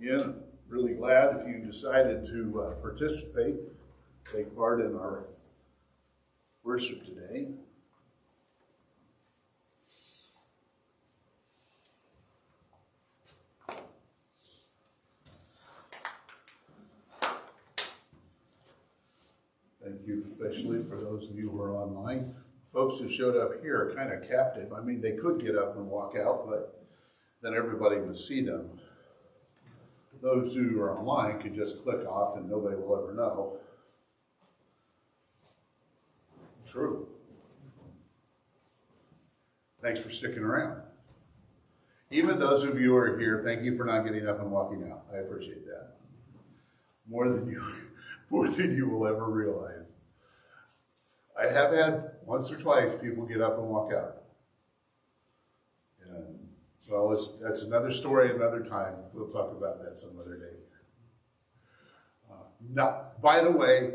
Again, really glad if you decided to uh, participate, take part in our worship today. Thank you especially for those of you who are online. Folks who showed up here are kind of captive. I mean, they could get up and walk out, but then everybody would see them. Those who are online can just click off and nobody will ever know. True. Thanks for sticking around. Even those of you who are here, thank you for not getting up and walking out. I appreciate that. More than you more than you will ever realize. I have had once or twice people get up and walk out. Well, that's another story, another time. We'll talk about that some other day. Uh, by the way,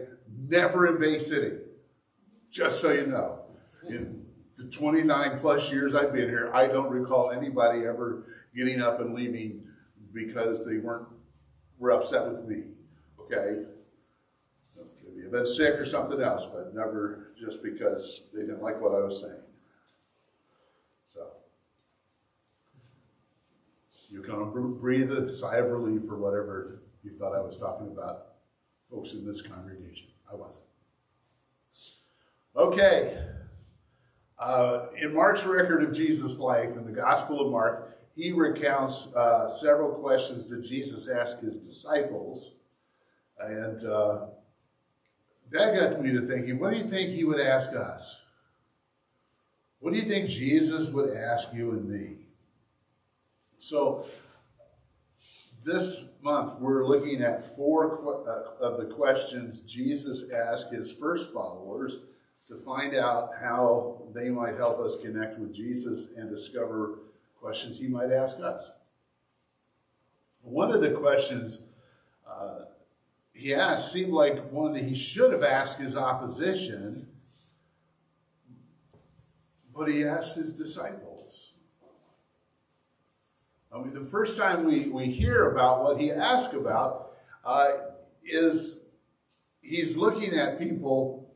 never in Bay City. Just so you know, in the 29 plus years I've been here, I don't recall anybody ever getting up and leaving because they weren't were upset with me. Okay, They've been sick or something else, but never just because they didn't like what I was saying. So, you kind of breathe a sigh of relief or whatever you thought I was talking about folks in this congregation. I wasn't. Okay. Uh, in Mark's record of Jesus' life in the Gospel of Mark, he recounts uh, several questions that Jesus asked his disciples. And uh, that got me to thinking, what do you think he would ask us? What do you think Jesus would ask you and me? So, this month we're looking at four uh, of the questions Jesus asked his first followers to find out how they might help us connect with Jesus and discover questions he might ask us. One of the questions uh, he asked seemed like one that he should have asked his opposition, but he asked his disciples. I mean, the first time we, we hear about what he asked about uh, is he's looking at people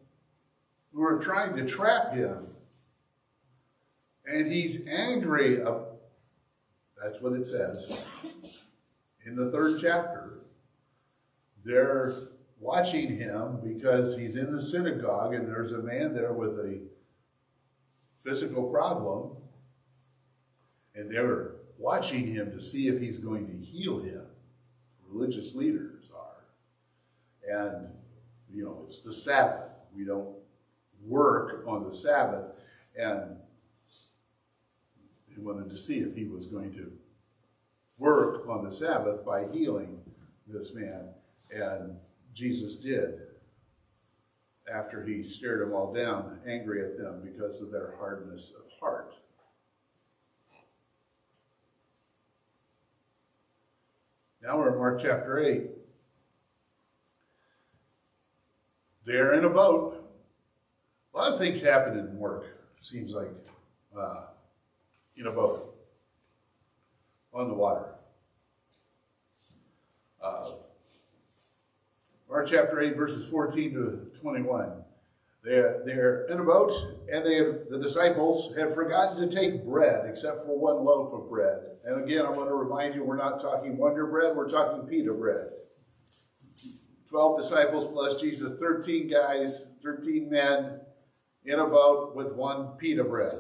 who are trying to trap him. And he's angry. Of, that's what it says in the third chapter. They're watching him because he's in the synagogue and there's a man there with a physical problem. And they're watching him to see if he's going to heal him. Religious leaders are. And, you know, it's the Sabbath. We don't work on the Sabbath. And he wanted to see if he was going to work on the Sabbath by healing this man. And Jesus did after he stared them all down, angry at them because of their hardness of heart. Now we're in Mark chapter 8. They're in a boat. A lot of things happen in work, seems like, uh, in a boat on the water. Uh, Mark chapter 8, verses 14 to 21. They're, they're in a boat, and they the disciples have forgotten to take bread except for one loaf of bread. And again, I want to remind you, we're not talking Wonder Bread, we're talking pita bread. 12 disciples plus Jesus, 13 guys, 13 men in a boat with one pita bread.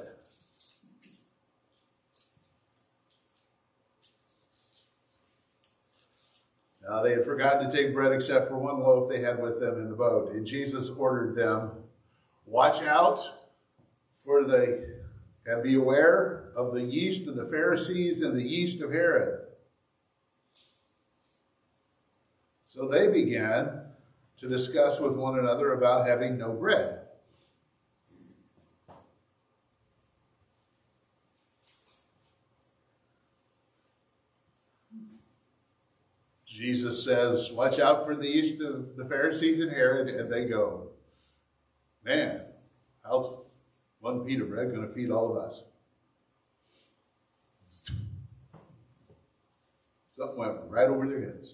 Uh, they had forgotten to take bread except for one loaf they had with them in the boat. And Jesus ordered them, Watch out for the, and be aware of the yeast of the Pharisees and the yeast of Herod. So they began to discuss with one another about having no bread. Jesus says, Watch out for the yeast of the Pharisees and Herod, and they go, Man, how's one pita bread going to feed all of us? Something went right over their heads.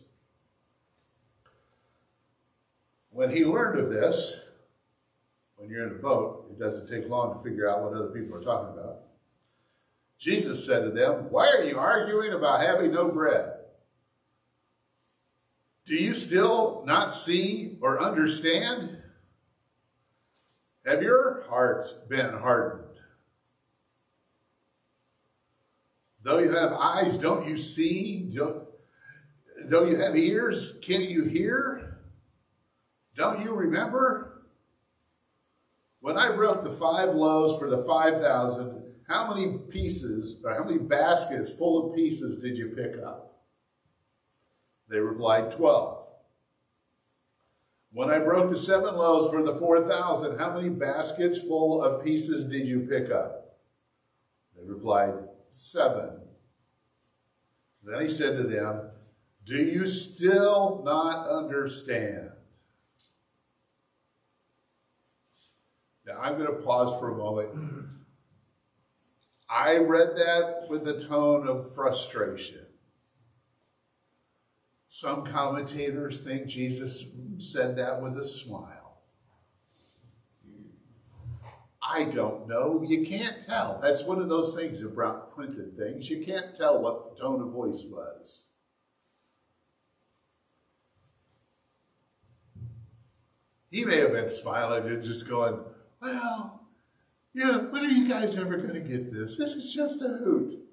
When he learned of this, when you're in a boat, it doesn't take long to figure out what other people are talking about. Jesus said to them, Why are you arguing about having no bread? Do you still not see or understand? Have your hearts been hardened? Though you have eyes, don't you see? Though you have ears, can't you hear? Don't you remember? When I broke the five loaves for the 5,000, how many pieces, or how many baskets full of pieces did you pick up? They replied, 12. When I broke the seven loaves for the 4,000, how many baskets full of pieces did you pick up? They replied, Seven. Then he said to them, Do you still not understand? Now I'm going to pause for a moment. I read that with a tone of frustration. Some commentators think Jesus said that with a smile. I don't know. You can't tell. That's one of those things about printed things. You can't tell what the tone of voice was. He may have been smiling and just going, Well, yeah, when are you guys ever going to get this? This is just a hoot.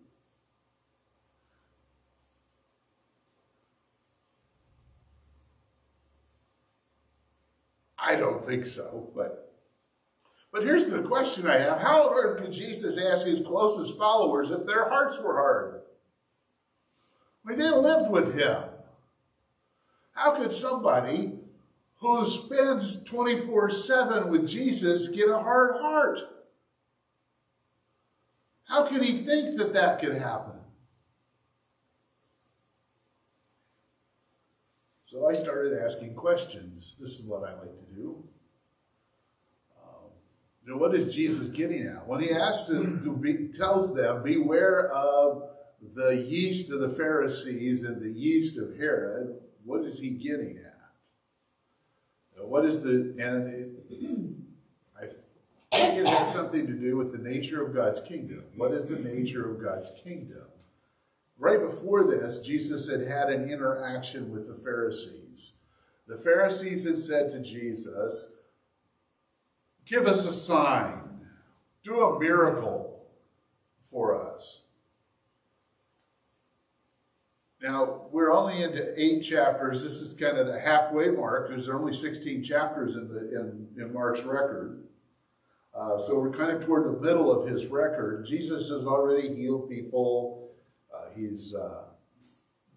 I don't think so, but but here's the question I have. How on earth could Jesus ask his closest followers if their hearts were hard? Mean, they lived with him. How could somebody who spends 24 7 with Jesus get a hard heart? How can he think that that could happen? So I started asking questions. This is what I like to do. Um, you know, what is Jesus getting at? When he asks to be, tells them, beware of the yeast of the Pharisees and the yeast of Herod, what is he getting at? What is the, and it, I think it had something to do with the nature of God's kingdom. What is the nature of God's kingdom? Right before this, Jesus had had an interaction with the Pharisees. The Pharisees had said to Jesus, Give us a sign, do a miracle for us. Now, we're only into eight chapters. This is kind of the halfway mark. There's only 16 chapters in, the, in, in Mark's record. Uh, so we're kind of toward the middle of his record. Jesus has already healed people he's uh,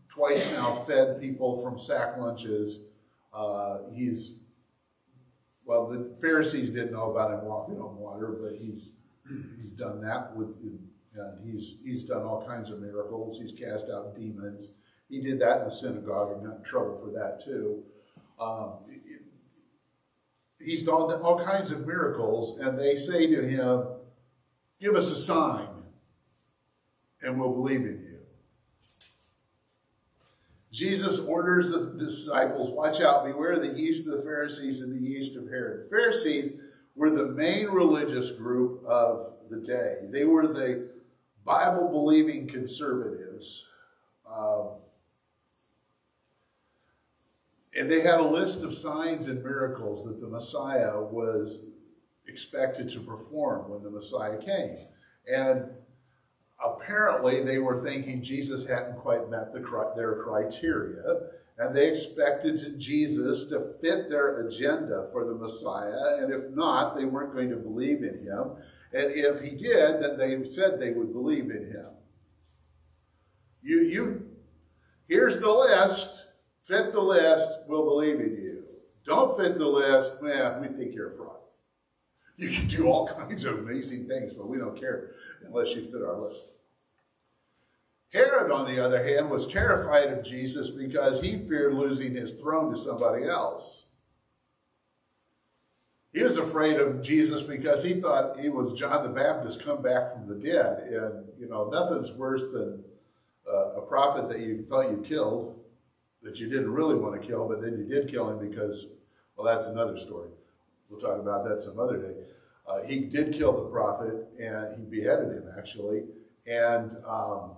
twice now fed people from sack lunches. Uh, he's, well, the Pharisees didn't know about him walking on water, but he's he's done that with, and he's he's done all kinds of miracles. He's cast out demons. He did that in the synagogue and got in trouble for that too. Um, he's done all kinds of miracles, and they say to him, "Give us a sign, and we'll believe in you." Jesus orders the disciples, watch out, beware the yeast of the Pharisees and the yeast of Herod. The Pharisees were the main religious group of the day. They were the Bible believing conservatives. Um, and they had a list of signs and miracles that the Messiah was expected to perform when the Messiah came. And apparently they were thinking Jesus hadn't quite met the, their criteria, and they expected Jesus to fit their agenda for the Messiah, and if not, they weren't going to believe in him. And if he did, then they said they would believe in him. You, you, here's the list. Fit the list, we'll believe in you. Don't fit the list, man, we think you're a fraud. You can do all kinds of amazing things, but we don't care unless you fit our list. Herod, on the other hand, was terrified of Jesus because he feared losing his throne to somebody else. He was afraid of Jesus because he thought he was John the Baptist come back from the dead. And, you know, nothing's worse than uh, a prophet that you thought you killed, that you didn't really want to kill, but then you did kill him because, well, that's another story. We'll talk about that some other day. Uh, he did kill the prophet, and he beheaded him, actually. And um,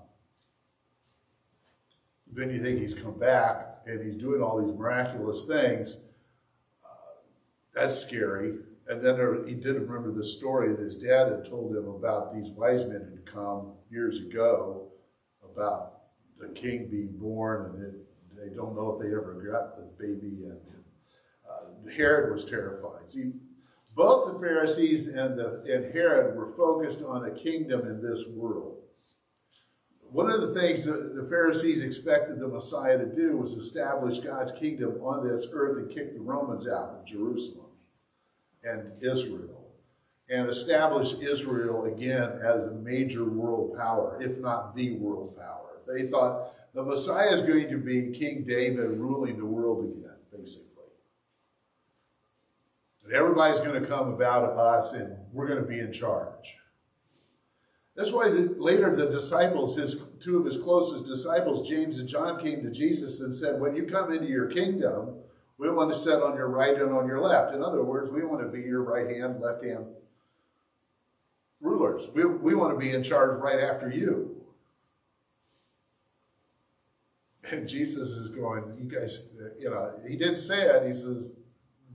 then you think he's come back, and he's doing all these miraculous things. Uh, that's scary. And then there, he did remember the story that his dad had told him about these wise men had come years ago about the king being born, and it, they don't know if they ever got the baby. And uh, Herod was terrified. See, both the Pharisees and, the, and Herod were focused on a kingdom in this world. One of the things that the Pharisees expected the Messiah to do was establish God's kingdom on this earth and kick the Romans out of Jerusalem and Israel and establish Israel again as a major world power, if not the world power. They thought the Messiah is going to be King David ruling the world again, basically. Everybody's going to come about of us and we're going to be in charge. That's why the, later the disciples, his two of his closest disciples, James and John, came to Jesus and said, When you come into your kingdom, we want to sit on your right and on your left. In other words, we want to be your right hand, left hand rulers. We, we want to be in charge right after you. And Jesus is going, you guys, you know, he didn't say it. He says,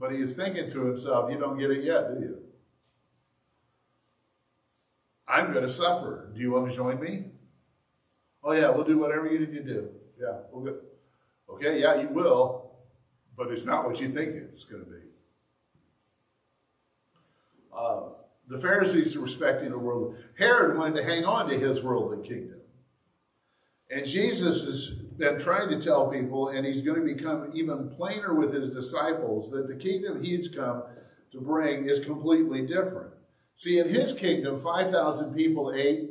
but he is thinking to himself, you don't get it yet, do you? I'm going to suffer. Do you want to join me? Oh, yeah, we'll do whatever you need to do. Yeah, we'll go. Okay, yeah, you will but it's not what you think it's going to be. Uh, the Pharisees respecting the world. Herod wanted to hang on to his worldly kingdom. And Jesus has been trying to tell people, and he's going to become even plainer with his disciples, that the kingdom he's come to bring is completely different. See, in his kingdom, 5,000 people ate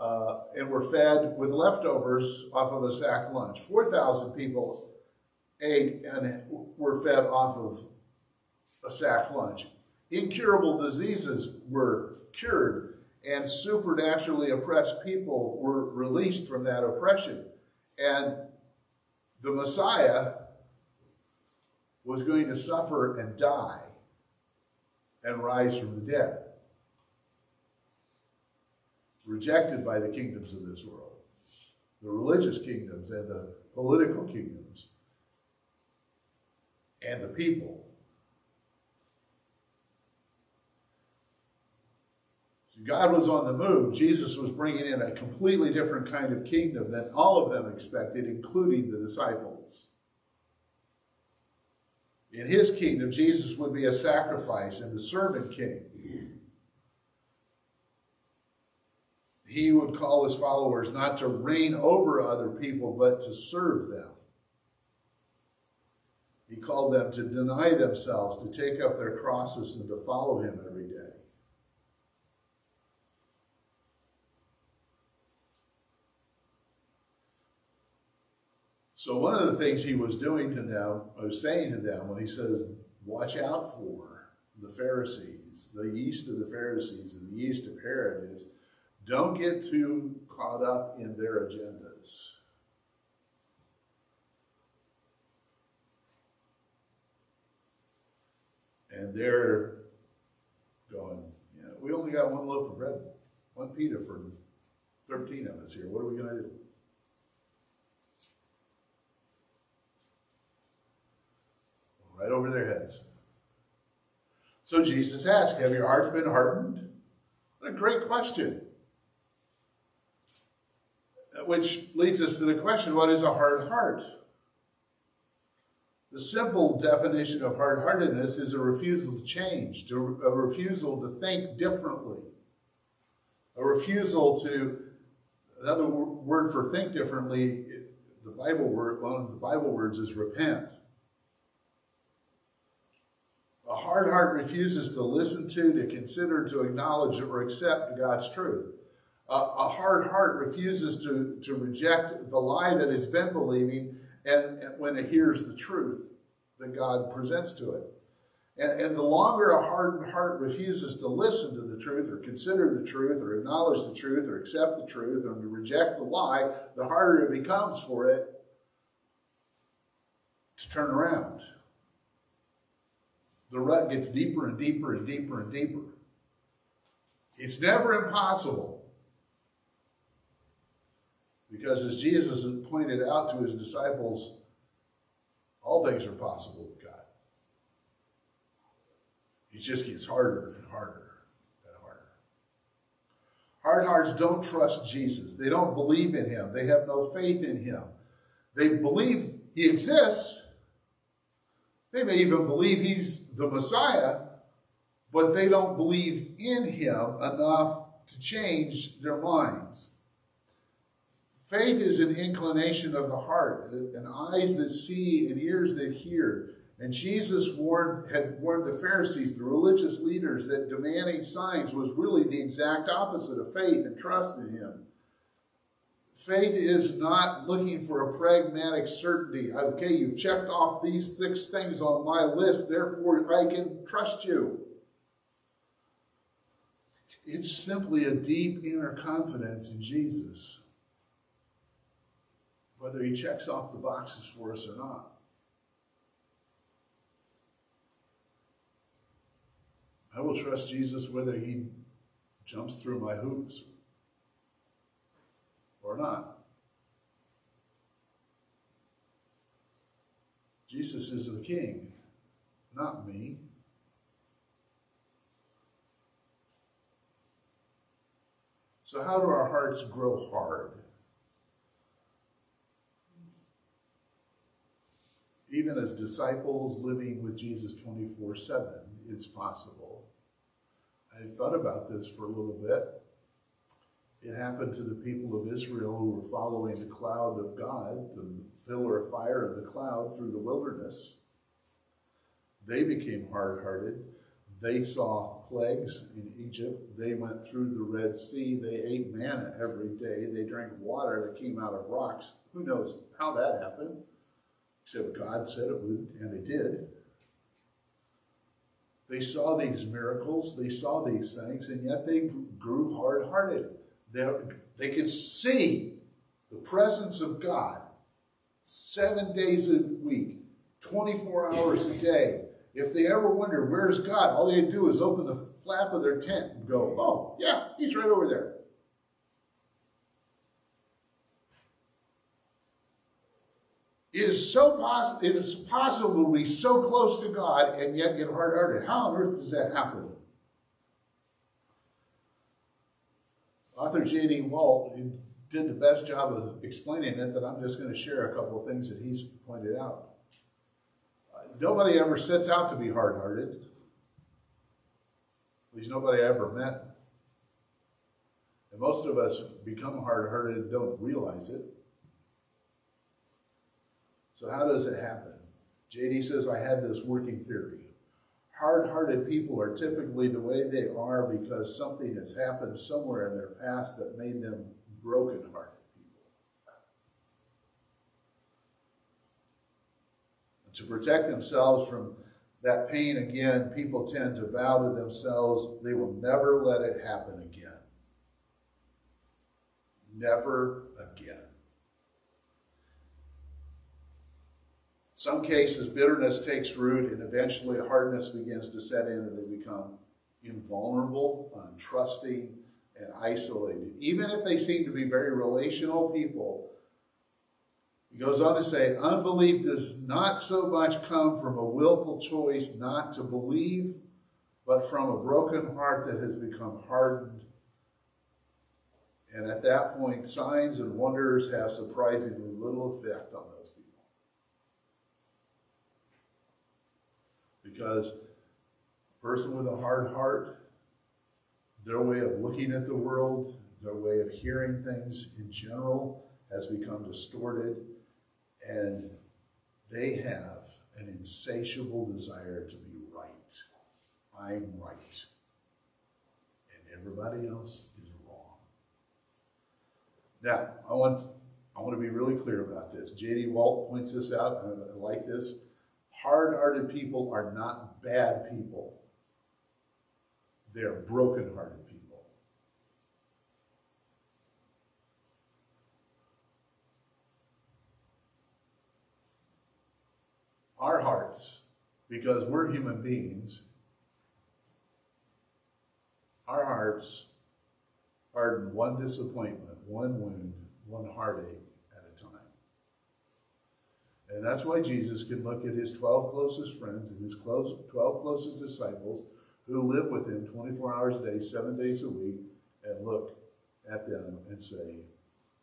uh, and were fed with leftovers off of a sack lunch. 4,000 people ate and were fed off of a sack lunch. Incurable diseases were cured, and supernaturally oppressed people were released from that oppression. And the Messiah was going to suffer and die and rise from the dead, rejected by the kingdoms of this world, the religious kingdoms and the political kingdoms and the people. God was on the move. Jesus was bringing in a completely different kind of kingdom than all of them expected, including the disciples. In his kingdom, Jesus would be a sacrifice and the servant king. He would call his followers not to reign over other people, but to serve them. He called them to deny themselves, to take up their crosses, and to follow him every day. So one of the things he was doing to them, was saying to them when he says, watch out for the Pharisees, the yeast of the Pharisees and the yeast of Herod is, don't get too caught up in their agendas. And they're going, we only got one loaf of bread, one pita for 13 of us here. What are we going to do? Right over their heads. So Jesus asked, Have your hearts been hardened? What a great question. Which leads us to the question what is a hard heart? The simple definition of hard heartedness is a refusal to change, a refusal to think differently, a refusal to, another word for think differently, the Bible word, one of the Bible words is repent. A hard heart refuses to listen to, to consider, to acknowledge, or accept God's truth. A, a hard heart refuses to, to reject the lie that it's been believing and, and when it hears the truth that God presents to it. And, and the longer a hardened heart refuses to listen to the truth or consider the truth or acknowledge the truth or accept the truth or reject the lie, the harder it becomes for it to turn around. The rut gets deeper and deeper and deeper and deeper. It's never impossible. Because as Jesus pointed out to his disciples, all things are possible with God. It just gets harder and harder and harder. Hard hearts don't trust Jesus. They don't believe in him. They have no faith in him. They believe he exists. They may even believe he's the Messiah, but they don't believe in him enough to change their minds. Faith is an inclination of the heart, and eyes that see and ears that hear. And Jesus warned, had warned the Pharisees, the religious leaders, that demanding signs was really the exact opposite of faith and trust in Him. Faith is not looking for a pragmatic certainty. Okay, you've checked off these six things on my list, therefore I can trust you. It's simply a deep inner confidence in Jesus, whether he checks off the boxes for us or not. I will trust Jesus whether he jumps through my hoops or not. Jesus is the king, not me. So, how do our hearts grow hard? Even as disciples living with Jesus 24 7, it's possible. I thought about this for a little bit. It happened to the people of Israel who were following the cloud of God, the pillar of fire of the cloud through the wilderness. They became hard hearted. They saw plagues in Egypt. They went through the Red Sea. They ate manna every day. They drank water that came out of rocks. Who knows how that happened? Except God said it would, and it did. They saw these miracles, they saw these things, and yet they grew hard hearted. They, they could see the presence of God seven days a week, 24 hours a day. If they ever wonder, where's God? All they do is open the flap of their tent and go, oh, yeah, he's right over there. It is so possible. It is possible to be so close to God and yet get hard-hearted. How on earth does that happen? Author J.D. Walt did the best job of explaining it that I'm just going to share a couple of things that he's pointed out. Nobody ever sets out to be hard-hearted. At least nobody I ever met. And most of us become hard-hearted and don't realize it. So how does it happen? JD says, I have this working theory. Hard-hearted people are typically the way they are because something has happened somewhere in their past that made them broken-hearted people. And to protect themselves from that pain again, people tend to vow to themselves they will never let it happen again. Never again. Some cases, bitterness takes root and eventually hardness begins to set in and they become invulnerable, untrusting, and isolated. Even if they seem to be very relational people, he goes on to say, unbelief does not so much come from a willful choice not to believe, but from a broken heart that has become hardened. And at that point, signs and wonders have surprisingly little effect on those people. Because a person with a hard heart, their way of looking at the world, their way of hearing things in general has become distorted, and they have an insatiable desire to be right. I'm right. And everybody else is wrong. Now, I want, I want to be really clear about this. J.D. Walt points this out, and I like this Hard hearted people are not bad people, they're broken hearted people. Our hearts, because we're human beings, our hearts harden one disappointment, one wound, one heartache and that's why Jesus can look at his 12 closest friends and his close, 12 closest disciples who live with him 24 hours a day, seven days a week, and look at them and say,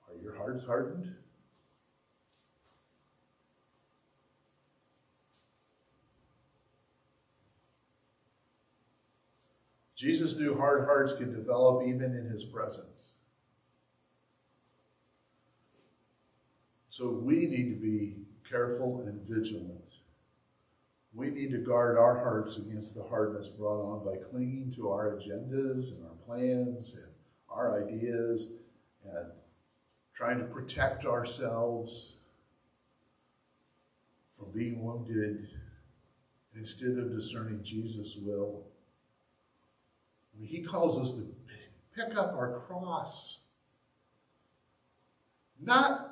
Are your hearts hardened? Jesus knew hard hearts could develop even in his presence. So we need to be careful and vigilant. We need to guard our hearts against the hardness brought on by clinging to our agendas and our plans and our ideas and trying to protect ourselves from being wounded instead of discerning Jesus' will. He calls us to pick up our cross, not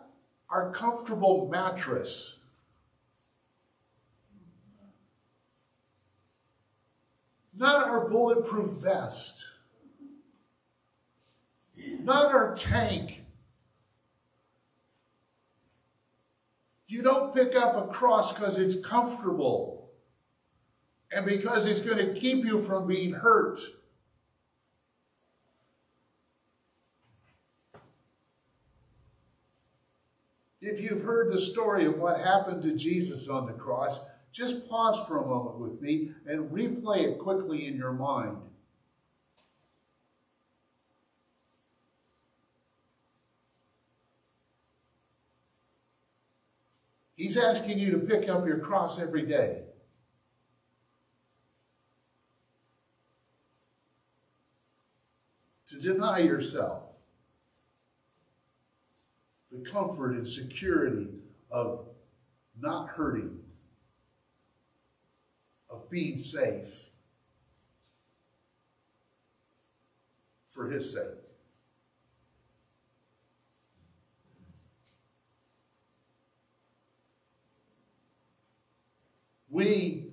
our comfortable mattress. Not our bulletproof vest. Not our tank. You don't pick up a cross because it's comfortable and because it's going to keep you from being hurt. If you've heard the story of what happened to Jesus on the cross, just pause for a moment with me and replay it quickly in your mind. He's asking you to pick up your cross every day. To deny yourself the comfort and security of not hurting, of being safe for His sake. We,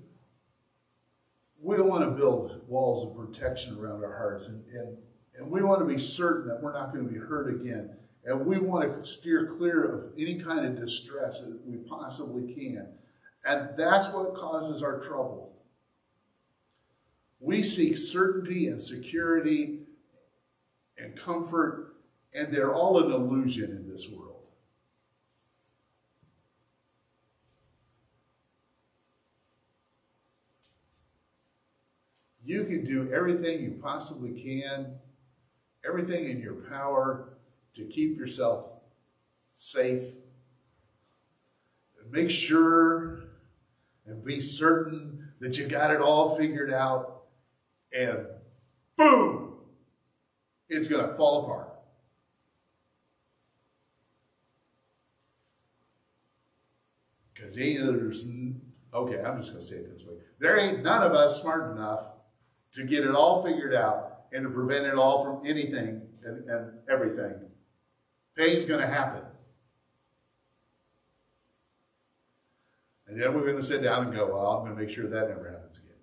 we don't want to build walls of protection around our hearts, and, and, and we want to be certain that we're not going to be hurt again. And we want to steer clear of any kind of distress that we possibly can. And that's what causes our trouble. We seek certainty and security and comfort, and they're all an illusion in this world. You can do everything you possibly can, everything in your power to keep yourself safe. And Make sure and be certain that you got it all figured out, and boom, it's going to fall apart. Because there's, okay, I'm just going to say it this way. There ain't none of us smart enough to get it all figured out and to prevent it all from anything and, and everything Pain's going to happen. And then we're going to sit down and go, well, I'm going to make sure that never happens again.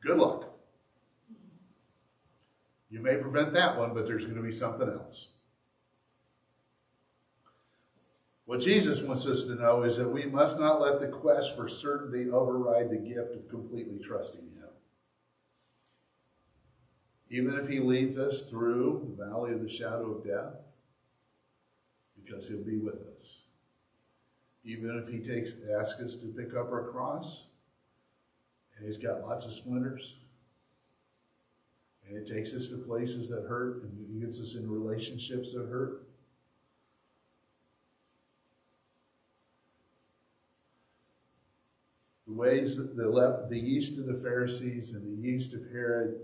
Good luck. You may prevent that one, but there's going to be something else. What Jesus wants us to know is that we must not let the quest for certainty override the gift of completely trusting Him even if he leads us through the valley of the shadow of death, because he'll be with us. Even if he takes asks us to pick up our cross, and he's got lots of splinters, and it takes us to places that hurt, and he gets us in relationships that hurt. The ways that the, the yeast of the Pharisees and the yeast of Herod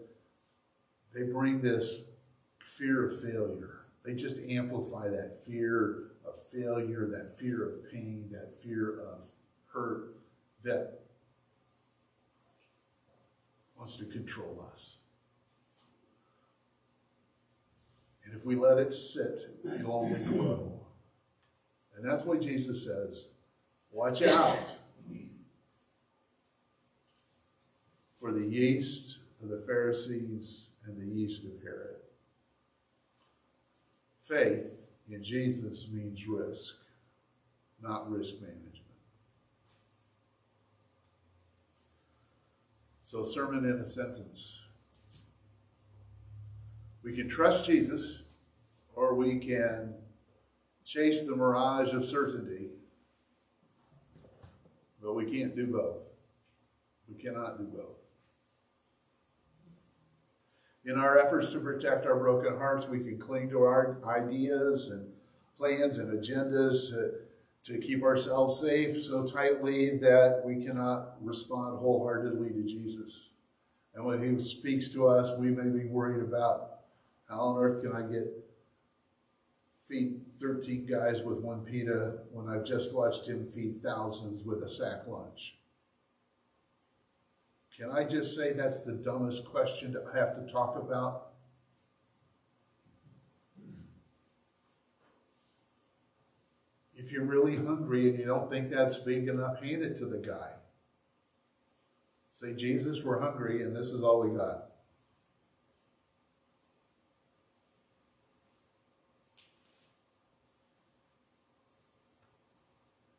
they bring this fear of failure. they just amplify that fear of failure, that fear of pain, that fear of hurt that wants to control us. And if we let it sit, it'll only grow. And that's why Jesus says, watch out for the yeast of the Pharisees and the yeast of Herod. Faith in Jesus means risk, not risk management. So, sermon in a sentence. We can trust Jesus, or we can chase the mirage of certainty, but we can't do both. We cannot do both. In our efforts to protect our broken hearts, we can cling to our ideas and plans and agendas to, to keep ourselves safe so tightly that we cannot respond wholeheartedly to Jesus. And when He speaks to us, we may be worried about how on earth can I get feed 13 guys with one pita when I've just watched him feed thousands with a sack lunch? Can I just say that's the dumbest question to have to talk about? If you're really hungry and you don't think that's big enough, hand it to the guy. Say, Jesus, we're hungry and this is all we got.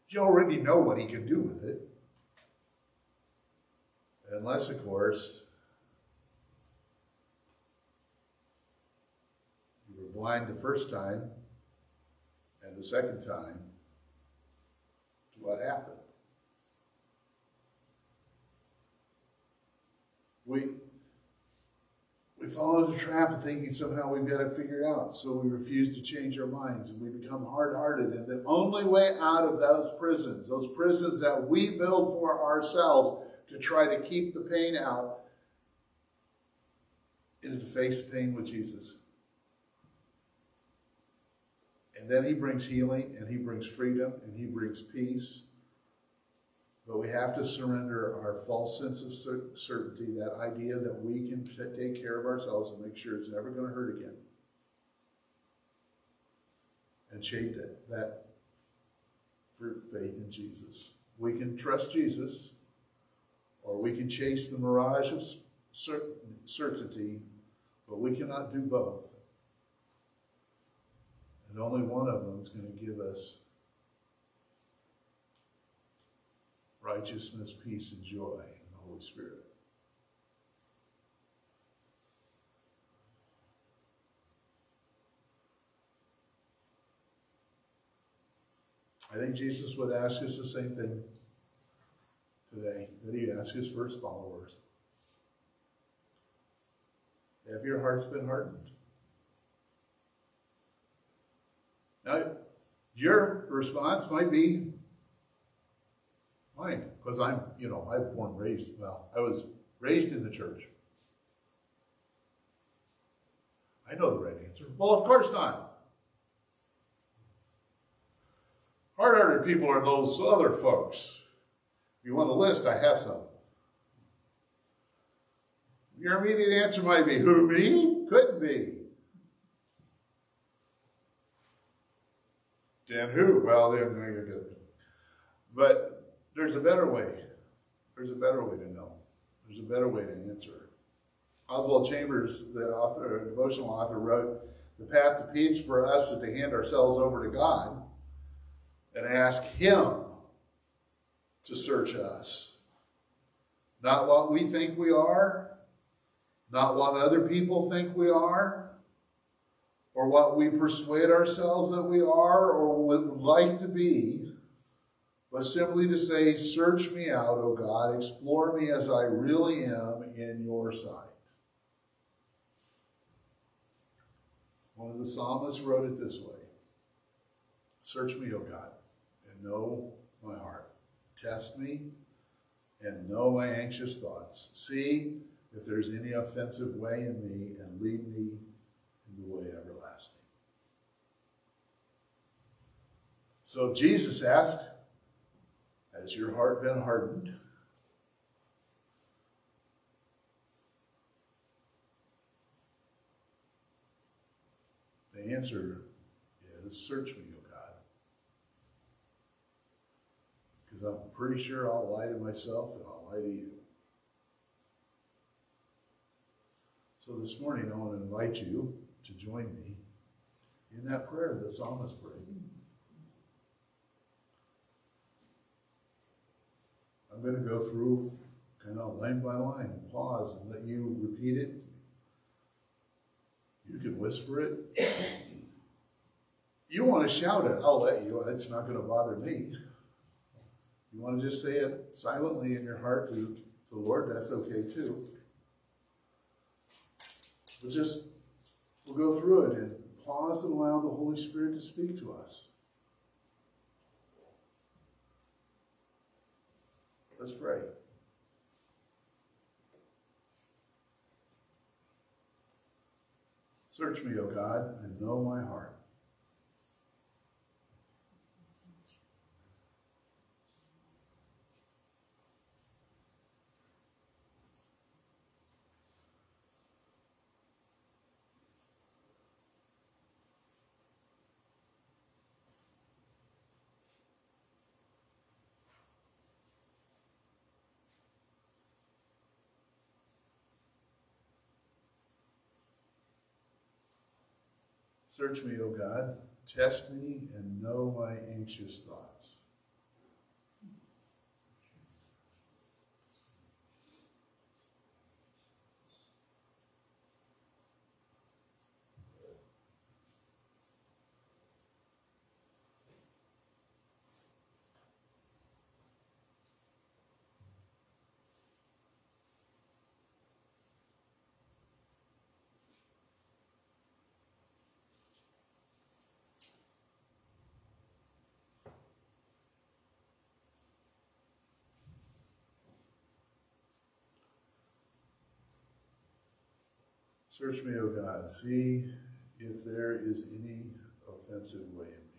You already know what he can do with it. Unless, of course, you were blind the first time and the second time to what happened. We, we fall into the trap of thinking somehow we've got to figure it out, so we refuse to change our minds and we become hard hearted. And the only way out of those prisons, those prisons that we build for ourselves, to try to keep the pain out is to face pain with Jesus. And then he brings healing and he brings freedom and he brings peace. But we have to surrender our false sense of certainty, that idea that we can take care of ourselves and make sure it's never going to hurt again. And change it, that for faith in Jesus. We can trust Jesus or we can chase the mirage of certainty, but we cannot do both. And only one of them is going to give us righteousness, peace, and joy in the Holy Spirit. I think Jesus would ask us the same thing today that he'd ask his first followers Have your hearts been hardened? Now, your response might be mine, because I'm, you know, I was born raised, well, I was raised in the church. I know the right answer. Well, of course not. Hard-hearted people are those other folks if you want a list, I have some. Your immediate answer might be, who, me? Couldn't be. Then who? Well, then you're good. But there's a better way. There's a better way to know. There's a better way to answer. Oswald Chambers, the author, devotional author, wrote, "The path to peace for us is to hand ourselves over to God and ask Him to search us. Not what we think we are, not what other people think we are, or what we persuade ourselves that we are or would like to be, but simply to say, Search me out, O God, explore me as I really am in your sight. One of the psalmists wrote it this way Search me, O God, and know my heart. Test me and know my anxious thoughts. See if there's any offensive way in me and lead me in the way everlasting. So Jesus asked, Has your heart been hardened? The answer is, Search me, Because I'm pretty sure I'll lie to myself and I'll lie to you. So this morning, I want to invite you to join me in that prayer the psalmist prayed. I'm going to go through kind of line by line, pause and let you repeat it. You can whisper it. You want to shout it, I'll let you. It's not going to bother me. You want to just say it silently in your heart to the Lord, that's okay too. We'll just, we'll go through it and pause and allow the Holy Spirit to speak to us. Let's pray. Search me, O God, and know my heart. Search me, O God, test me, and know my anxious thoughts. Search me, O God, see if there is any offensive way in me.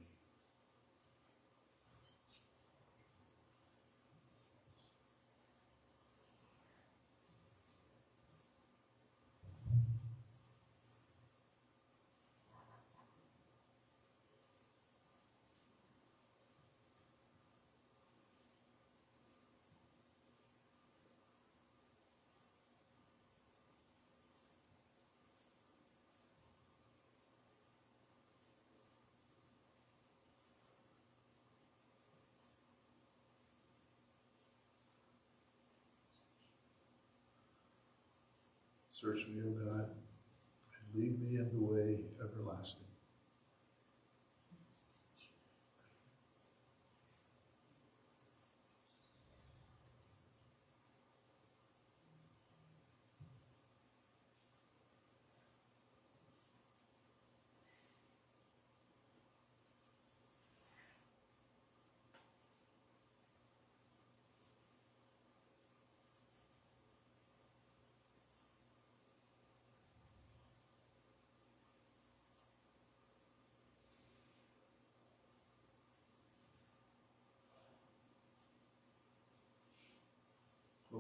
Search me, O God, and lead me in the way everlasting.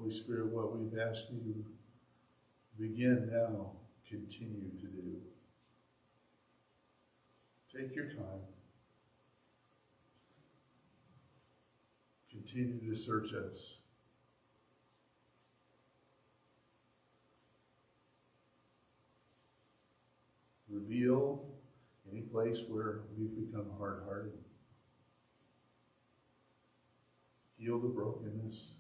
Holy Spirit, what we've asked you to begin now, continue to do. Take your time. Continue to search us. Reveal any place where we've become hard hearted. Heal the brokenness.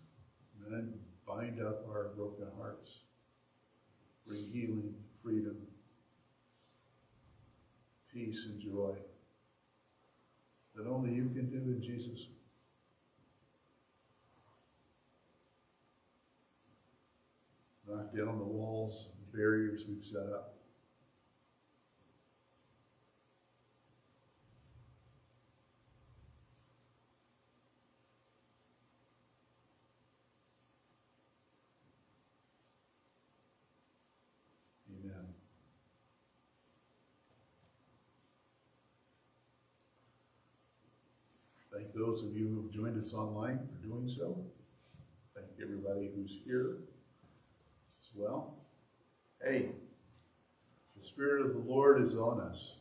And bind up our broken hearts. Bring healing, freedom, peace, and joy that only you can do in Jesus. Knock down the walls and barriers we've set up. Those of you who have joined us online for doing so. Thank everybody who's here as well. Hey, the Spirit of the Lord is on us.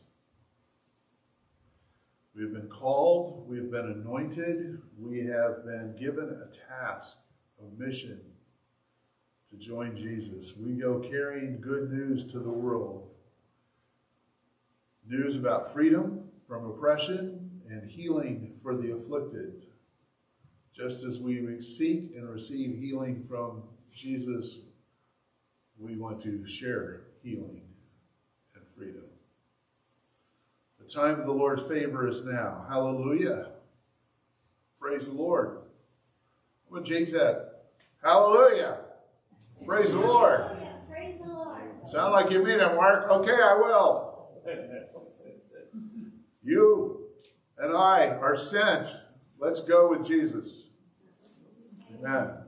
We've been called, we've been anointed, we have been given a task, a mission to join Jesus. We go carrying good news to the world. News about freedom from oppression and healing for the afflicted. Just as we seek and receive healing from Jesus, we want to share healing and freedom. The time of the Lord's favor is now. Hallelujah. Praise the Lord. What Jake said. Hallelujah. Praise the Lord. Praise the Lord. Sound like you mean it, Mark? Okay, I will. You and I are sent. Let's go with Jesus. Amen.